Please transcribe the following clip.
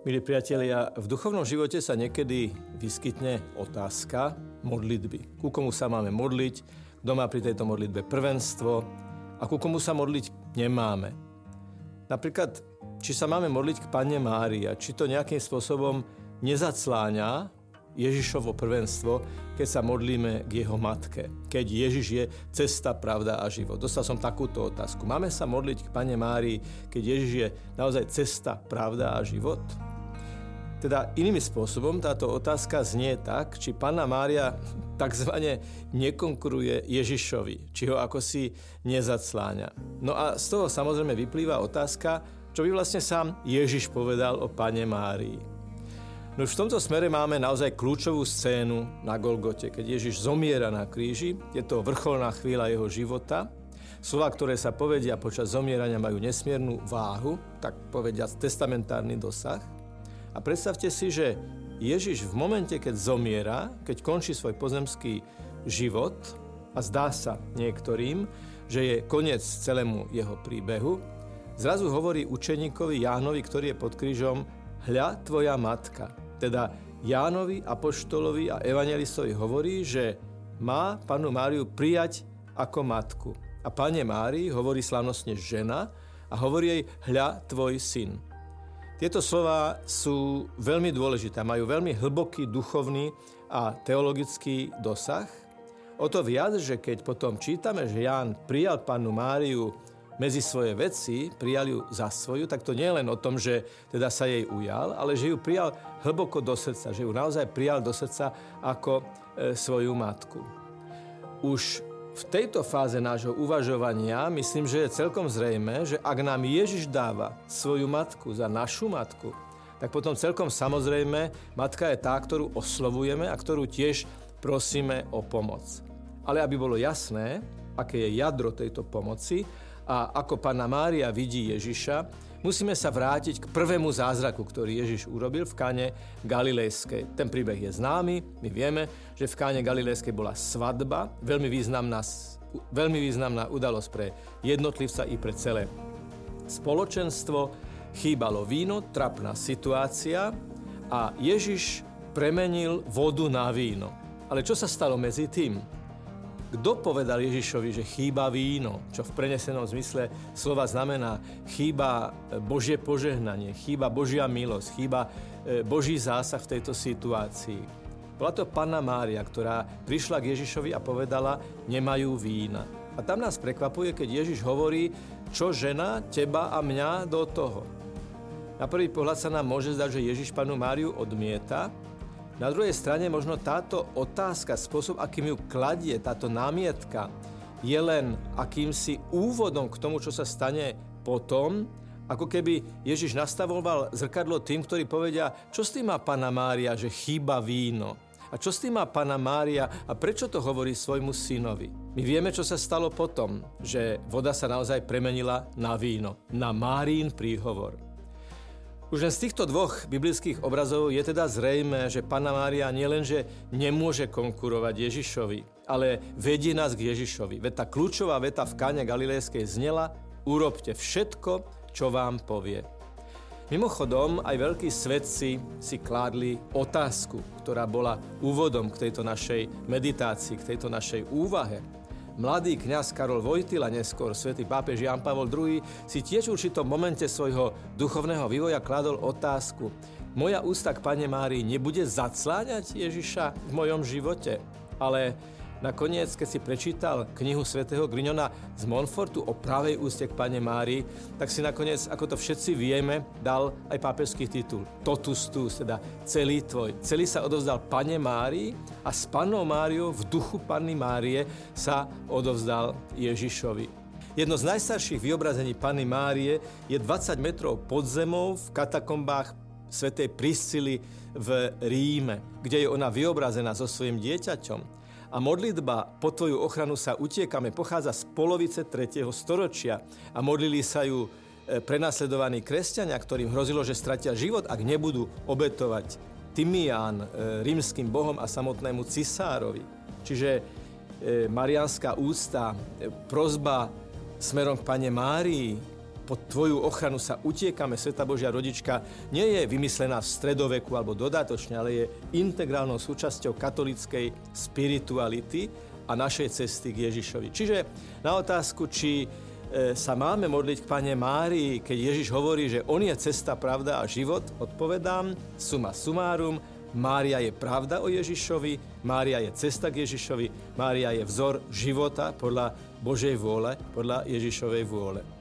Milí priatelia, v duchovnom živote sa niekedy vyskytne otázka modlitby. Ku komu sa máme modliť, kto má pri tejto modlitbe prvenstvo a ku komu sa modliť nemáme. Napríklad, či sa máme modliť k Panne Márii a či to nejakým spôsobom nezacláňa Ježišovo prvenstvo, keď sa modlíme k jeho matke. Keď Ježiš je cesta, pravda a život. Dostal som takúto otázku. Máme sa modliť k Pane Márii, keď Ježiš je naozaj cesta, pravda a život? Teda inými spôsobom táto otázka znie tak, či Panna Mária takzvané nekonkuruje Ježišovi, či ho ako si nezacláňa. No a z toho samozrejme vyplýva otázka, čo by vlastne sám Ježiš povedal o Pane Márii. No v tomto smere máme naozaj kľúčovú scénu na Golgote, keď Ježiš zomiera na kríži. Je to vrcholná chvíľa jeho života. Slova, ktoré sa povedia počas zomierania, majú nesmiernu váhu, tak povedia testamentárny dosah. A predstavte si, že Ježiš v momente, keď zomiera, keď končí svoj pozemský život a zdá sa niektorým, že je koniec celému jeho príbehu, zrazu hovorí učeníkovi Jánovi, ktorý je pod krížom, hľa tvoja matka. Teda Jánovi, Apoštolovi a Evangelistovi hovorí, že má panu Máriu prijať ako matku. A pane Márii hovorí slavnostne žena a hovorí jej, hľa tvoj syn. Tieto slova sú veľmi dôležité, majú veľmi hlboký duchovný a teologický dosah. O to viac, že keď potom čítame, že Ján prijal pannu Máriu medzi svoje veci, prijal ju za svoju, tak to nie je len o tom, že teda sa jej ujal, ale že ju prijal hlboko do srdca, že ju naozaj prijal do srdca ako e, svoju matku. Už v tejto fáze nášho uvažovania myslím, že je celkom zrejme, že ak nám Ježiš dáva svoju matku za našu matku, tak potom celkom samozrejme matka je tá, ktorú oslovujeme a ktorú tiež prosíme o pomoc. Ale aby bolo jasné, aké je jadro tejto pomoci a ako Pána Mária vidí Ježiša, musíme sa vrátiť k prvému zázraku, ktorý Ježiš urobil v káne Galilejskej. Ten príbeh je známy, my vieme, že v káne Galilejskej bola svadba, veľmi významná, veľmi významná udalosť pre jednotlivca i pre celé spoločenstvo. Chýbalo víno, trapná situácia a Ježiš premenil vodu na víno. Ale čo sa stalo medzi tým? Kto povedal Ježišovi, že chýba víno, čo v prenesenom zmysle slova znamená chýba e, Božie požehnanie, chýba Božia milosť, chýba e, Boží zásah v tejto situácii. Bola to Panna Mária, ktorá prišla k Ježišovi a povedala, nemajú vína. A tam nás prekvapuje, keď Ježiš hovorí, čo žena, teba a mňa do toho. Na prvý pohľad sa nám môže zdať, že Ježiš panu Máriu odmieta, na druhej strane možno táto otázka, spôsob, akým ju kladie, táto námietka, je len akýmsi úvodom k tomu, čo sa stane potom, ako keby Ježiš nastavoval zrkadlo tým, ktorí povedia, čo s tým má Pana Mária, že chýba víno. A čo s tým má Pana Mária a prečo to hovorí svojmu synovi? My vieme, čo sa stalo potom, že voda sa naozaj premenila na víno, na Márín príhovor. Už len z týchto dvoch biblických obrazov je teda zrejme, že Panna Mária nielenže nemôže konkurovať Ježišovi, ale vedie nás k Ježišovi. Veď tá kľúčová veta v káne Galilejskej znela urobte všetko, čo vám povie. Mimochodom, aj veľkí svedci si kládli otázku, ktorá bola úvodom k tejto našej meditácii, k tejto našej úvahe. Mladý kňaz Karol Vojtila, neskôr svätý pápež Jan Pavol II, si tiež v určitom momente svojho duchovného vývoja kladol otázku. Moja ústa k Pane Márii nebude zacláňať Ježiša v mojom živote, ale Nakoniec, keď si prečítal knihu svätého Grignona z Monfortu o pravej úste k Pane Márii, tak si nakoniec, ako to všetci vieme, dal aj pápežský titul Totus tus, teda celý tvoj. Celý sa odovzdal Pane Márii a s Pannou Máriou v duchu Panny Márie sa odovzdal Ježišovi. Jedno z najstarších vyobrazení Panny Márie je 20 metrov pod zemou v katakombách svätej Priscily v Ríme, kde je ona vyobrazená so svojím dieťaťom a modlitba po tvoju ochranu sa utiekame pochádza z polovice 3. storočia a modlili sa ju e, prenasledovaní kresťania, ktorým hrozilo, že stratia život, ak nebudú obetovať Timián, e, rímským bohom a samotnému cisárovi. Čiže e, marianská ústa, prozba smerom k Pane Márii, pod tvoju ochranu sa utiekame, Sveta Božia rodička, nie je vymyslená v stredoveku alebo dodatočne, ale je integrálnou súčasťou katolickej spirituality a našej cesty k Ježišovi. Čiže na otázku, či e, sa máme modliť k Pane Márii, keď Ježiš hovorí, že On je cesta, pravda a život, odpovedám, suma sumárum, Mária je pravda o Ježišovi, Mária je cesta k Ježišovi, Mária je vzor života podľa Božej vôle, podľa Ježišovej vôle.